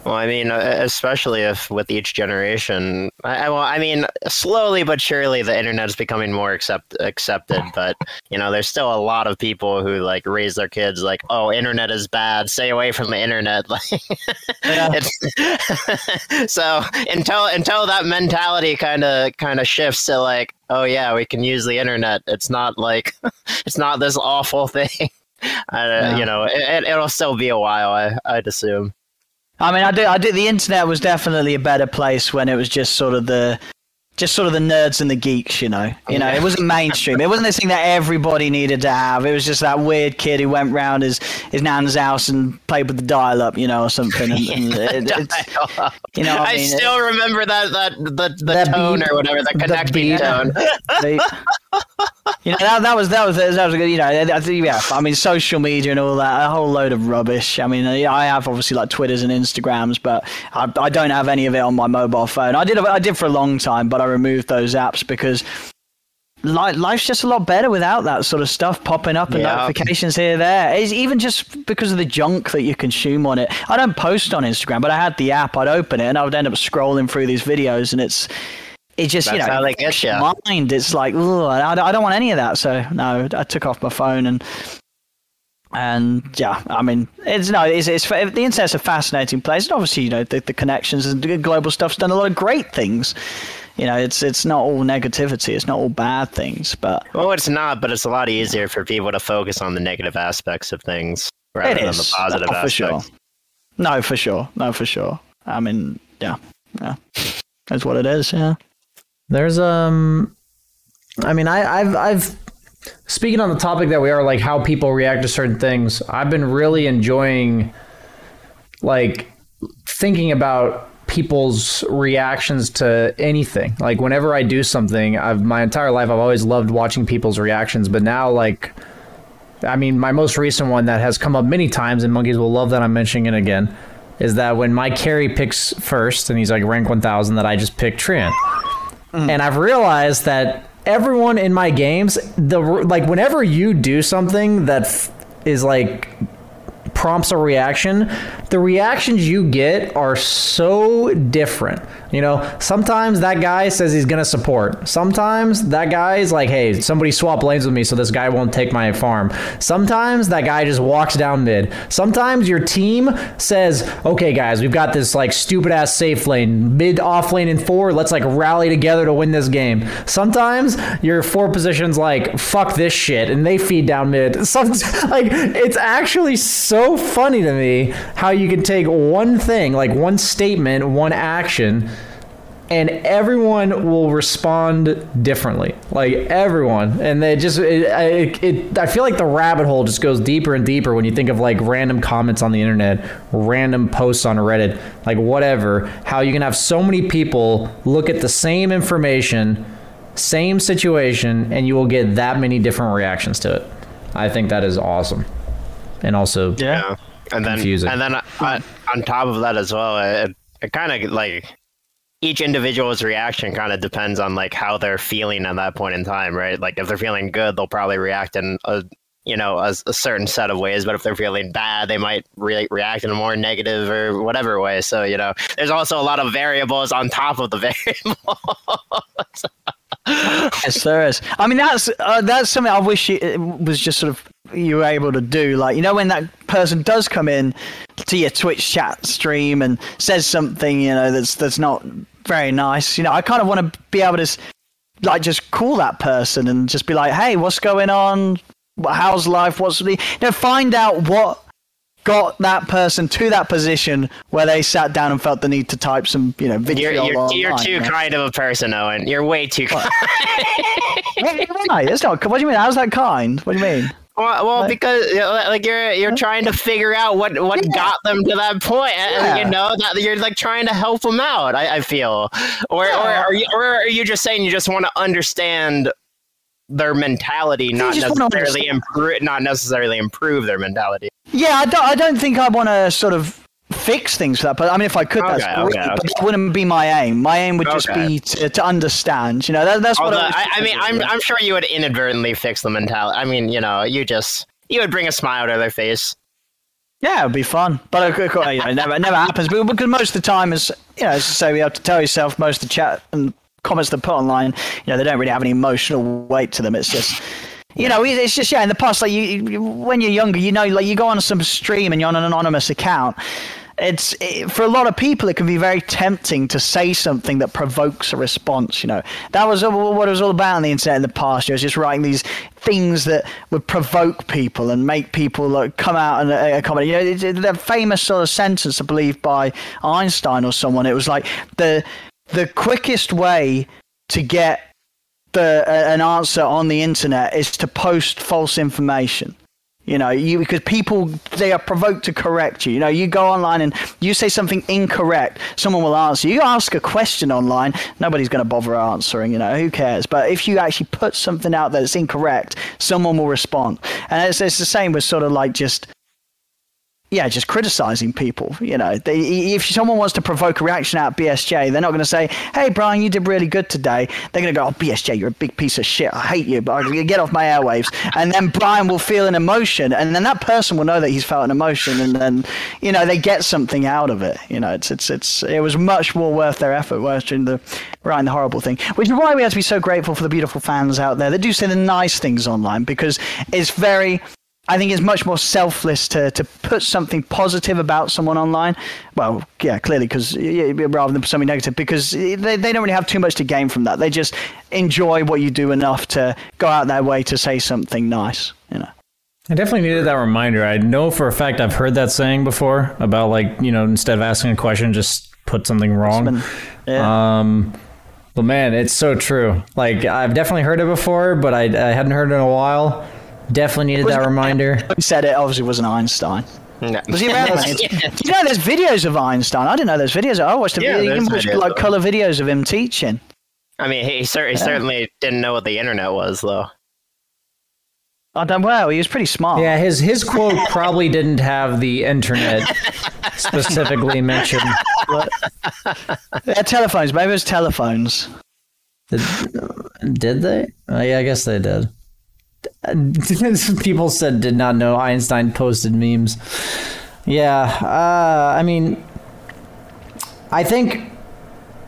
Well, I mean, uh, especially if with each generation, I, I, well, I mean, slowly but surely the internet is becoming more accept, accepted. But you know, there's still a lot of people who like raise their kids like, "Oh, internet is bad. Stay away from the internet." Like, so until until that mentality kind of kind of shifts to like, "Oh yeah, we can use the internet. It's not like it's not this awful thing." Uh, You know, it, it'll still be a while. I, I'd assume. I mean, I do. I do. The internet was definitely a better place when it was just sort of the, just sort of the nerds and the geeks. You know, you know, it wasn't mainstream. It wasn't this thing that everybody needed to have. It was just that weird kid who went round his his nan's house and played with the dial-up, you know, or something. And, and it, it's, you know, I, mean, still remember that that the, the That tone beat- or whatever, the the connecting beat. tone. They- you know that, that was that was that was a good you know I think yeah I mean social media and all that a whole load of rubbish I mean I have obviously like Twitters and Instagrams but I, I don't have any of it on my mobile phone I did I did for a long time but I removed those apps because li- life's just a lot better without that sort of stuff popping up and Yeah. notifications here there it's even just because of the junk that you consume on it I don't post on Instagram but I had the app I'd open it and I would end up scrolling through these videos and it's it just you know they get ya. mind. It's like, I, I don't want any of that. So no, I took off my phone and and yeah, I mean, it's no, it's, it's the internet's a fascinating place. And obviously, you know, the, the connections and the global stuff's done a lot of great things. You know, it's it's not all negativity. It's not all bad things, but Well, it's not, but it's a lot easier for people to focus on the negative aspects of things rather than the positive Oh, for aspects. sure. No, for sure. No, for sure. I mean, yeah, yeah, that's what it is. Yeah. There's um, I mean, I, I've I've speaking on the topic that we are, like how people react to certain things, I've been really enjoying like thinking about people's reactions to anything. Like whenever I do something, I've my entire life I've always loved watching people's reactions, but now like I mean, my most recent one that has come up many times, and monkeys will love that I'm mentioning it again, is that when my carry picks first, and he's like rank 1000, that I just pick Treant. Mm. And I've realized that everyone in my games, the like, whenever you do something that f- is like prompts a reaction, the reactions you get are so different. You know, sometimes that guy says he's to support. Sometimes that guy's like, hey, somebody swap lanes with me so this guy won't take my farm. Sometimes that guy just walks down mid. Sometimes your team says, okay, guys, we've got this like stupid ass safe lane, mid off lane and four. Let's like rally together to win this game. Sometimes your four positions like, fuck this shit, and they feed down mid. Some, like, it's actually so funny to me how you can take one thing, like one statement, one action, and everyone will respond differently. Like everyone, and they just it, it, it. I feel like the rabbit hole just goes deeper and deeper when you think of like random comments on the internet, random posts on Reddit, like whatever. How you can have so many people look at the same information, same situation, and you will get that many different reactions to it. I think that is awesome, and also Yeah. And then, and then uh, on top of that as well, it, it kind of like each individual's reaction kind of depends on like how they're feeling at that point in time, right? Like if they're feeling good, they'll probably react in a you know a, a certain set of ways. But if they're feeling bad, they might re- react in a more negative or whatever way. So you know, there's also a lot of variables on top of the variables. Yes, there is. I mean, that's uh, that's something I wish it was just sort of you were able to do. Like, you know, when that person does come in to your Twitch chat stream and says something, you know, that's that's not very nice. You know, I kind of want to be able to, like, just call that person and just be like, "Hey, what's going on? How's life? What's the?" You know, find out what got that person to that position where they sat down and felt the need to type some, you know, video. you're you're, online, you're too kind of a person, Owen. You're way too kind. That's not. What do you mean? How's that kind? What do you mean? Well, well, because like you're you're trying to figure out what what got them to that point, and Yeah. you know that you're like trying to help them out. I, I feel, or or are you or are you just saying you just want to understand their mentality, not necessarily improve, not necessarily improve their mentality? Yeah, I don't. I don't think I want to sort of fix things for that. But I mean, if I could, that's Okay, great. okay, But okay. that wouldn't be my aim. My aim would just be to, to understand. You know, that, that's what I, I, I mean, I'm. I'm sure you would inadvertently fix the mentality. I mean, you know, you just you would bring a smile to their face. Yeah, it'd be fun, but uh, of course, you know, it never, it never happens. But because most of the time, is you know, as I say, we have to tell yourself most of the chat and comments they put online, you know, they don't really have any emotional weight to them. It's just. You know, it's just yeah. In the past, like you, you, when you're younger, you know, like you go on some stream and you're on an anonymous account. It's it, for a lot of people, it can be very tempting to say something that provokes a response. You know, that was what it was all about on the internet in the past. You know, just writing these things that would provoke people and make people like come out and uh, comment. You know, it's the famous sort of sentence, I believe, by Einstein or someone. It was like the the quickest way to get the uh, an answer on the internet is to post false information. You know, you because people they are provoked to correct you. You know, you go online and you say something incorrect, someone will answer. You ask a question online, nobody's going to bother answering. You know, who cares? But if you actually put something out that's incorrect, someone will respond. And it's, it's the same with sort of like just yeah, just criticizing people. You know, they, if someone wants to provoke a reaction out of BSJ, they're not going to say, "Hey, Brian, you did really good today." They're going to go, "Oh, BSJ, you're a big piece of shit. I hate you, but get off my airwaves." And then Brian will feel an emotion, and then that person will know that he's felt an emotion, and then you know they get something out of it. You know, it's it's it's it was much more worth their effort watching the writing the horrible thing, which is why we have to be so grateful for the beautiful fans out there that do say the nice things online because it's very I think it's much more selfless to, to put something positive about someone online. Well, yeah, clearly, because rather than something negative, because they, they don't really have too much to gain from that. They just enjoy what you do enough to go out their way to say something nice. You know. I definitely needed that reminder. I know for a fact I've heard that saying before about like, you know, instead of asking a question, just put something wrong. Yeah. Um, But man, it's so true. Like I've definitely heard it before, but I, I hadn't heard it in a while. Definitely needed that reminder. Who said it obviously wasn't Einstein. No. Was he around? Yes, mate? yeah. You know there's videos of Einstein? I didn't know there's videos. I watched a Yeah, video. You can watch videos like of color videos of him teaching. I mean, he, cer- he certainly didn't know what the internet was, though. I don't well. He was pretty smart. Yeah, his his quote probably didn't have the internet specifically mentioned. Yeah, telephones. Maybe it was telephones. Did, did they? Oh, yeah, I guess they did. People said did not know Einstein posted memes. Yeah, uh, I mean, I think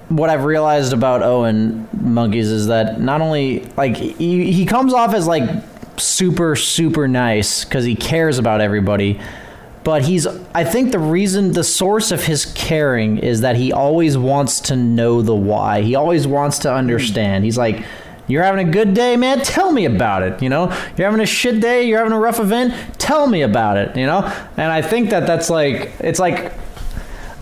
what I've realized about Owen Monkeys is that not only like he, he comes off as like super super nice because he cares about everybody, but he's I think the reason the source of his caring is that he always wants to know the why. He always wants to understand. He's like you're having a good day, man. Tell me about it. You know, you're having a shit day. You're having a rough event. Tell me about it. You know, and I think that that's like it's like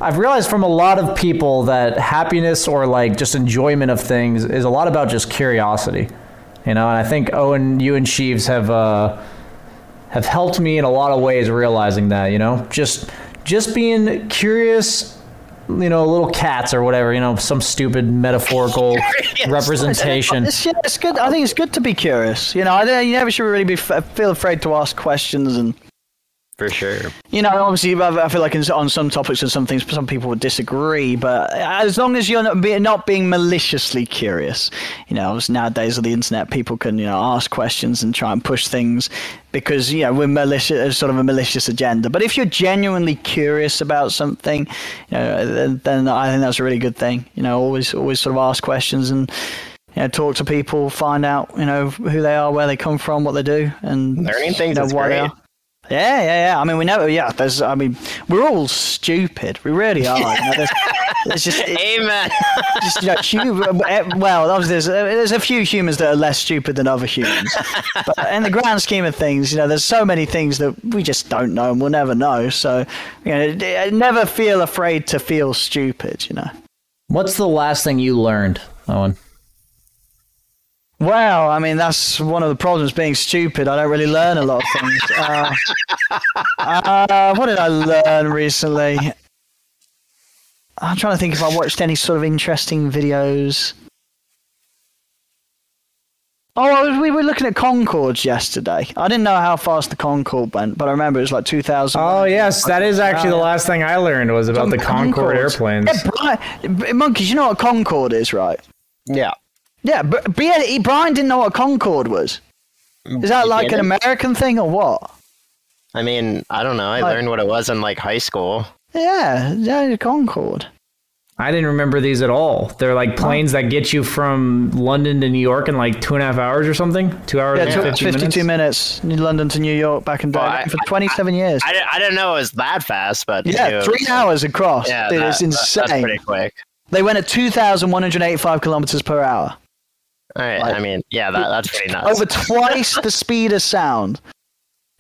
I've realized from a lot of people that happiness or like just enjoyment of things is a lot about just curiosity. You know, and I think Owen, you and Sheever have uh, have helped me in a lot of ways realizing that. You know, just just being curious. You know, little cats or whatever. You know, some stupid metaphorical representation. It's, yeah, it's good. I think it's good to be curious. You know, I think you never should really be feel afraid to ask questions and For sure. You know, obviously, I feel like on some topics and some things, some people would disagree. But as long as you're not, be, not being maliciously curious, you know, nowadays on the internet, people can you know ask questions and try and push things because you know we're malicious, uh, sort of a malicious agenda. But if you're genuinely curious about something, you know, then, then I think that's a really good thing. You know, always always sort of ask questions and. You know, talk to people, find out, you know, who they are, where they come from, what they do, and Learning things you know, why they great. are. Yeah, yeah, yeah. I mean, we know. Yeah, there's. I mean, we're all stupid. We really are. You know, there's, there's just, it's Amen. just you know, hu- eh, well, obviously, there's, eh, there's a few humans that are less stupid than other humans. but in the grand scheme of things, you know, there's so many things that we just don't know and we'll never know. So, you know, eh, never feel afraid to feel stupid. You know. What's the last thing you learned, Owen? Well, I mean, that's one of the problems being stupid. I don't really learn a lot of things. Uh, uh, what did I learn recently? I'm trying to think if I watched any sort of interesting videos. Oh, was- we were looking at Concords yesterday. I didn't know how fast the Concorde went, but I remember it was like 2000. Oh yes, that is actually the last thing I learned was about the Concorde Concords. airplanes. Yeah, Brian, monkeys, you know what a Concorde is, right? yeah. Yeah, but B- Brian didn't know what a Concorde was. Is that like an didn't? American thing or what? I mean, I don't know. I Like- learned what it was in like high school. Yeah, yeah, a Concorde. I didn't remember these at all. They're like planes that get you from London to New York in like two and a half hours or something. Two hours Yeah, and tw- 15 52 minutes. minutes. London to New York, back in Well, day for 27 years. I, I didn't know it was that fast, but yeah, dude, three hours across. Yeah, Dude, that- it's that- insane. That's pretty quick. They went at 2,185 kilometers per hour. All right. Like- I mean, yeah, that, that's pretty nuts. Over twice the speed of sound.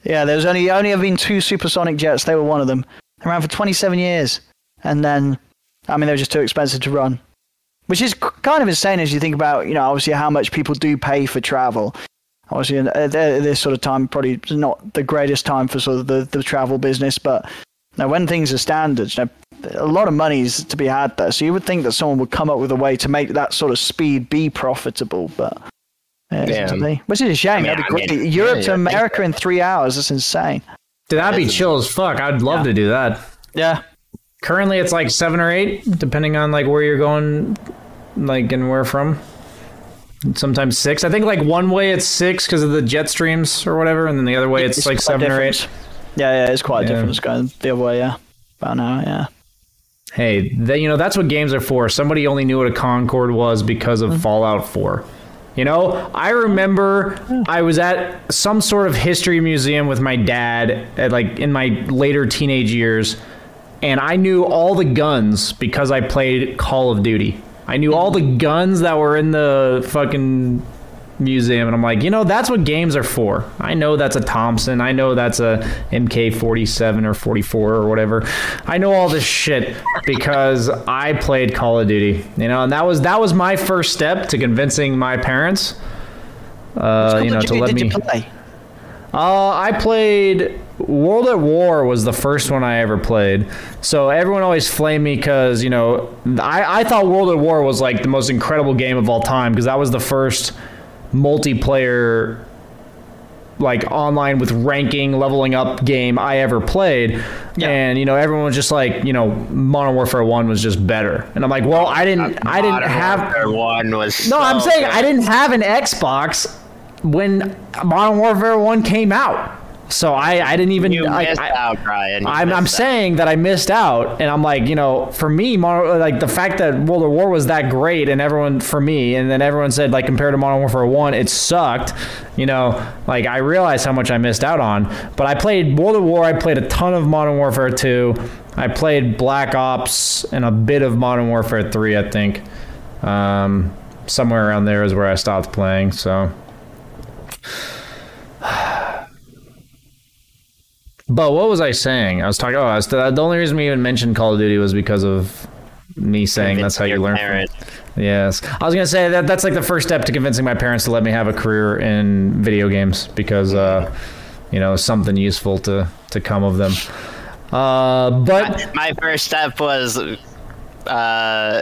Yeah, there's only only have been two supersonic jets. They were one of them. They ran for 27 years, and then, I mean, they were just too expensive to run, which is kind of insane as you think about, you know, obviously how much people do pay for travel. Obviously, uh, at at this sort of time, probably not the greatest time for sort of the, the travel business, but now when things are standards, you know, a lot of money is to be had there. So you would think that someone would come up with a way to make that sort of speed be profitable, but. yeah, Yeah. Which is a shame. mean, That'd be I great. mean, Europe yeah, to yeah, America in three hours. That's insane. Dude, that'd be chill as fuck. I'd love to do that. Yeah. Currently, it's like seven or eight, depending on like where you're going, like and where from. Sometimes six. I think like one way it's six because of the jet streams or whatever, and then the other way it's, like quite seven or eight. Yeah, yeah, it's quite a Yeah. difference going the other way. Yeah, about an hour. Yeah. Hey, that you know that's what games are for. Somebody only knew what a Concorde was because of mm-hmm. Fallout 4. You know, I remember I was at some sort of history museum with my dad at like in my later teenage years, and I knew all the guns because I played Call of Duty. I knew all the guns that were in the fucking museum and I'm like, you know, that's what games are for. I know that's a Thompson. I know that's a MK47 or 44 or whatever. I know all this shit because I played Call of Duty, you know, and that was that was my first step to convincing my parents uh, you know, to let me play? uh, I played World at War was the first one I ever played. So everyone always flamed me because you know I, I thought World at War was like the most incredible game of all time because that was the first multiplayer like online with ranking leveling up game I ever played. Yeah. And you know everyone was just like you know Modern Warfare One was just better. And I'm like, well I didn't uh, I didn't Modern have Warfare one was. no, I'm saying good. I didn't have an Xbox when Modern Warfare 1 came out. So I, I didn't even. You I, missed I, out, Brian. You I'm, I'm out. saying that I missed out, and I'm like, you know, for me, Modern, like the fact that World at War was that great, and everyone for me, and then everyone said like compared to Modern Warfare One, it sucked. You know, like I realized how much I missed out on. But I played World at War. I played a ton of Modern Warfare Two. I played Black Ops and a bit of Modern Warfare Three, I think. Um, somewhere around there is where I stopped playing. So. But what was I saying? I was talking. Oh, I was, the, only reason we even mentioned Call of Duty was because of me saying that's how you learn. parent. From, yes, I was gonna say that that's like the first step to convincing my parents to let me have a career in video games because uh, you know something useful to to come of them. Uh, but My first step was uh,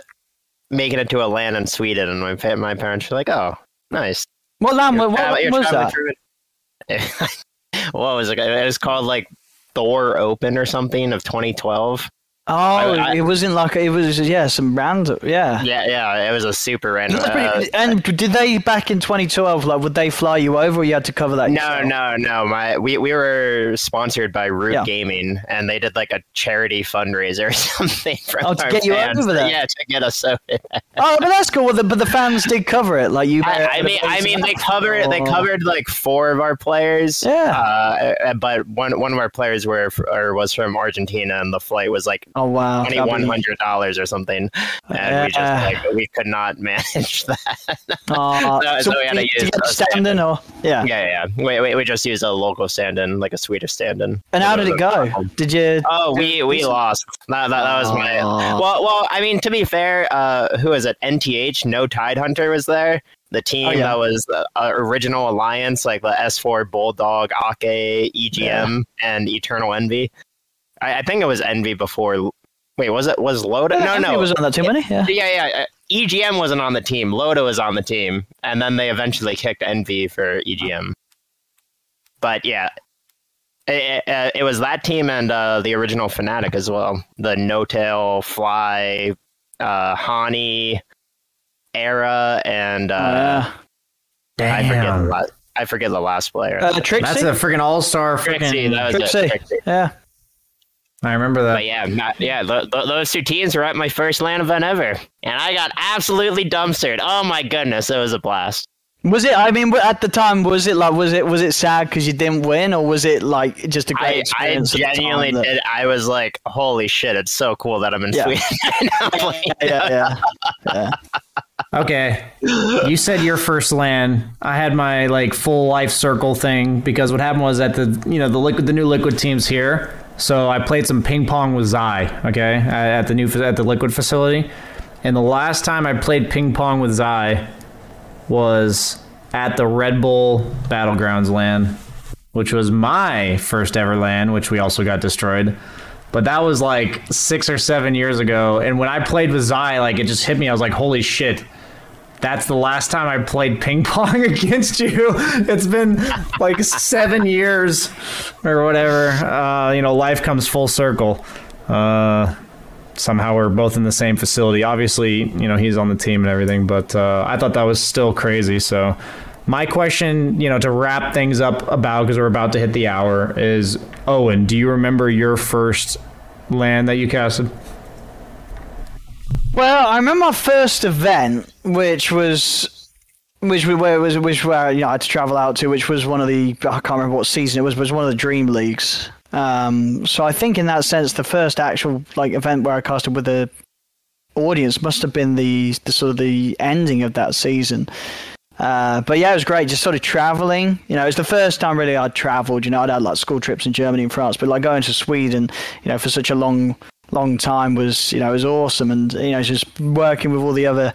making it to a LAN in Sweden, and my my parents were like, "Oh, nice." What land? What, what was that? what was it? It was called like Thor Open or something of 2012. Oh, I- it wasn't like it was. Yeah, some random. Yeah. Yeah, yeah, it was a super random. Uh, pretty- and did they back in 2012? Like, would they fly you over, or you had to cover that? No, yourself? no, no. My we, we were sponsored by Root Yeah. Gaming, and they did like a charity fundraiser or something for Oh, to get you fans. over there? Yeah, to get us over. there. Oh, but that's cool. But the, but the fans did cover it. Like you. I, I mean, I mean, they covered they Oh. covered like four of our players. Yeah. Uh, but one one of our players were or was from Argentina, and the flight was like Oh wow. twenty one hundred dollars or something, and we just like we could not manage that. Oh, So- so we had to use a standing or yeah. yeah, yeah. yeah. We, we we just used a local stand-in, like a Swedish stand-in. And how did it go? Did you? Oh, we we lost. That, that, that was my. Well, well. I mean, to be fair, uh, who is it? NTH, No Tide Hunter was there. The team Oh, yeah. that was uh, uh, original alliance, like the S4 Bulldog, Akke, EGM, and Eternal Envy. I, I think it was Envy before. Wait, was it was Loda? no, Anthony no. was on that too many. Yeah. yeah, yeah. uh, EGM wasn't on the team. Loda was on the team, and then they eventually kicked Envy for EGM. But yeah, it, it, it was that team and uh, the original Fnatic as well. The N0tail, Fly, uh, H4nn1, Era, and uh, yeah. I forget. The damn, I forget the last player. Uh, Trixi. that's a freaking all star. Trixi, Freaking, that was Trixi. it. Trixi. Yeah. I remember that. But yeah, not, yeah, th- th- those two teams were at my first LAN event ever, and I got absolutely dumpstered. Oh my goodness, it was a blast. Was it? I mean, at the time, was it like was it was it sad because you didn't win, or was it like just a great I, I experience? at the time genuinely that- did. I was like, "Holy shit! It's so cool that I'm in Yeah. Sweden." right Yeah, yeah, yeah. Okay. You said your first LAN. I had my like full life circle thing because what happened was at the you know the liquid the new liquid teams here. So I played some ping pong with Zai, okay, at the new at the liquid facility. And the last time I played ping pong with Zai was at the Red Bull Battlegrounds LAN, which was my first ever LAN, which we also got destroyed. But that was like six or seven years ago. And when I played with Zai, like it just hit me. I was like, holy shit. That's the last time I played ping pong against you. It's been like seven years or whatever. Uh, you know, life comes full circle. Uh, somehow we're both in the same facility. Obviously, you know, he's on the team and everything, but uh, I thought that was still crazy. So, my question, you know, to wrap things up about because we're about to hit the hour is Owen, do you remember your first LAN that you casted? Well, I remember my first event, which was, which we where was which where you know I had to travel out to, which was one of the I can't remember what season it was, but it was one of the Dream Leagues. Um, so I think in that sense, the first actual like event where I casted with the audience must have been the, the sort of the ending of that season. Uh, but yeah, it was great. Just sort of traveling. You know, it was the first time really I'd traveled. You know, I'd had like school trips in Germany and France, but like going to Sweden, you know, for such a long, long time was, you know, it was awesome. And you know, just working with all the other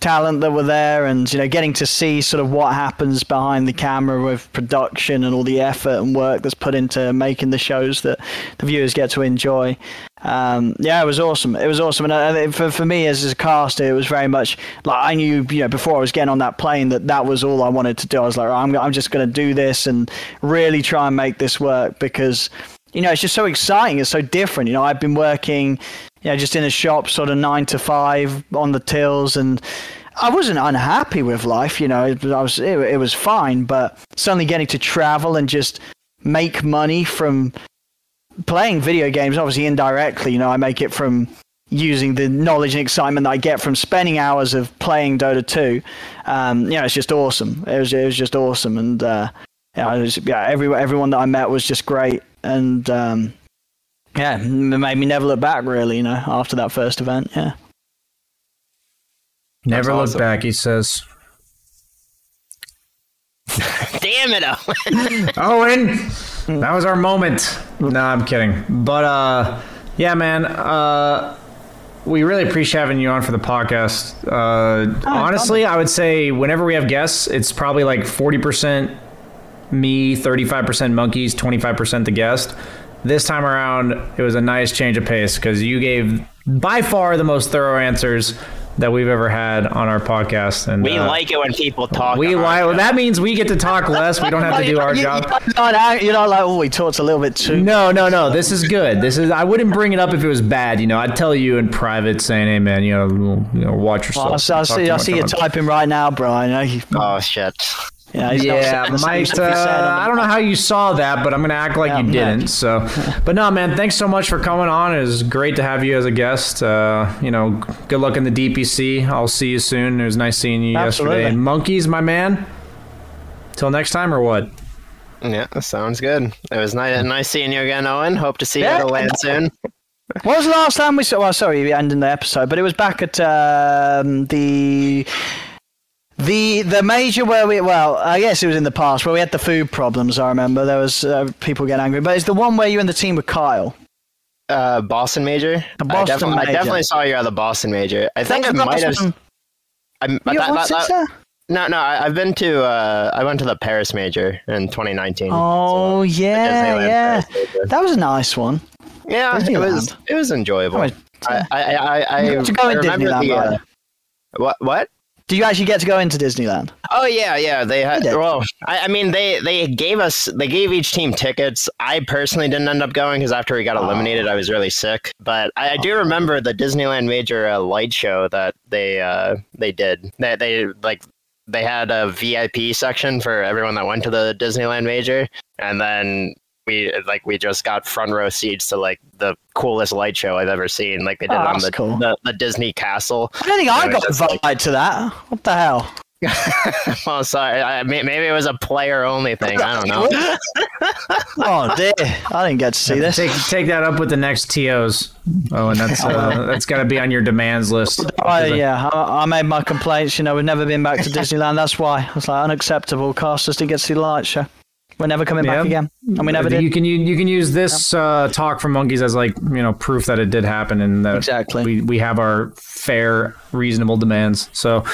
talent that were there, and you know, getting to see sort of what happens behind the camera with production and all the effort and work that's put into making the shows that the viewers get to enjoy um, yeah, it was awesome. It was awesome, and uh, for for me as a caster, it was very much like I knew, you know, before I was getting on that plane that that was all I wanted to do. I was like, I'm I'm just going to do this and really try and make this work because you know it's just so exciting. It's so different. You know, I've been working, you know, just in a shop, sort of nine to five on the tills, and I wasn't unhappy with life. You know, I was it, it was fine, but suddenly getting to travel and just make money from playing video games, obviously indirectly, you know, I make it from using the knowledge and excitement that I get from spending hours of playing Dota 2. Um, you know, it's just awesome. It was, it was just awesome. And, uh, yeah, was, yeah, every, everyone that I met was just great. And, um, yeah, it made me never look back, really, you know, after that first event. Yeah. Never That's look awesome. back, he says. Damn it, Owen. Owen! that was our moment. No, I'm kidding. But uh, yeah, man. Uh, we really appreciate having you on for the podcast. Uh, oh, honestly, I would say whenever we have guests, it's probably like forty percent me, thirty-five percent monkeys, twenty-five percent the guest. This time around, it was a nice change of pace because you gave by far the most thorough answers that we've ever had on our podcast. And we uh, like it when people talk. We like well, that means we get to talk less. We don't have to do our job. You're not like oh, we talked a little bit too. No, no, no. This is good. This is. I wouldn't bring it up if it was bad. You know, I'd tell you in private, saying, "Hey, man, you know, you know watch yourself." Well, I, see. I see you typing right now, Brian. Oh shit. Yeah, yeah, might. Uh, I don't know how you saw that, but I'm gonna act like yeah, you didn't. Yeah. So, but no, man, thanks so much for coming on. It was great to have you as a guest. Uh, you know, good luck in the DPC. I'll see you soon. It was nice seeing you Absolutely. yesterday. And monkeys, my man. Till next time, or what? Yeah, sounds good. It was nice, nice seeing you again, Owen. Hope to see yeah. you at the LAN soon. What was the last time we saw? Well, sorry, we ended the episode, but it was back at um, the the the major where we well, I guess it was in the past where we had the food problems. I remember there was uh, people getting angry, but it's the one where you and the team with Kyle. Uh, Boston Major. The Boston I definitely, Major. I definitely saw you at the Boston Major. I think I might have. I, you, that, that, that, no, no, I, have been to. Uh, I went to the Paris Major in 2019. Oh so yeah, yeah, that was a nice one. Yeah, it was. It was enjoyable. I, I, I, I, I, I remember the. Uh, what? What? Do you actually get to go into Disneyland? Oh yeah, yeah. They had. Well, I, I, mean, they they gave us they gave each team tickets. I personally didn't end up going because after we got eliminated, oh. I was really sick. But I, I do oh. remember the Disneyland Major uh, light show that they uh, they did. That they, they like they had a VIP section for everyone that went to the Disneyland Major, and then we like we just got front row seats to like the coolest light show I've ever seen. Like they did oh, on the, cool. the, the Disney Castle. I don't think I got invited like, to that. What the hell? well, sorry. I, maybe it was a player only thing. I don't know. oh dear, I didn't get to see this. Take take that up with the next tos. Oh, and that's uh, that's got to be on your demands list. Oh yeah, I, I, made my complaints. You know, we've never been back to Disneyland. That's why I was like unacceptable. Casters didn't get to see the light show. We're never coming yeah. back again, and we never did. You can you, you can use this uh, talk from monkeys as like you know proof that it did happen and that exactly we we have our fair, reasonable demands. So,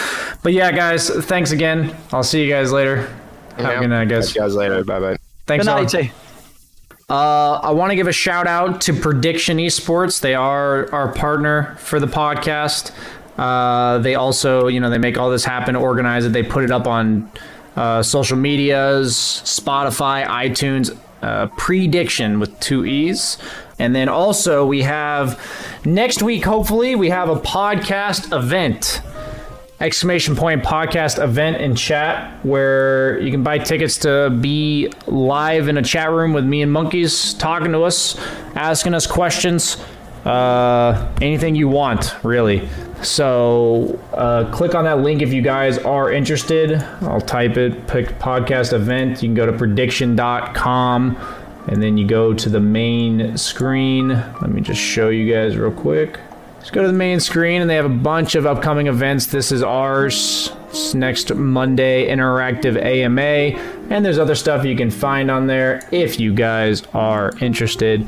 but yeah, guys, thanks again. I'll see you guys later. Have yeah. a good night, guys. See you guys later. Bye bye. Thanks. Good night. Uh, I want to give a shout out to Prediction Esports. They are our partner for the podcast. Uh, they also, you know, they make all this happen, organize it. They put it up on uh, social medias, Spotify, iTunes, uh, prediction with two E's. And then also we have next week, hopefully, we have a podcast event. Exclamation point podcast event in chat where you can buy tickets to be live in a chat room with me and monkeys talking to us, asking us questions, uh, anything you want, really. So uh, click on that link if you guys are interested. I'll type it, pick podcast event. You can go to prediction.com and then you go to the main screen. Let me just show you guys real quick. Let's go to the main screen, and they have a bunch of upcoming events. This is ours. It's next Monday, interactive AMA, and there's other stuff you can find on there if you guys are interested.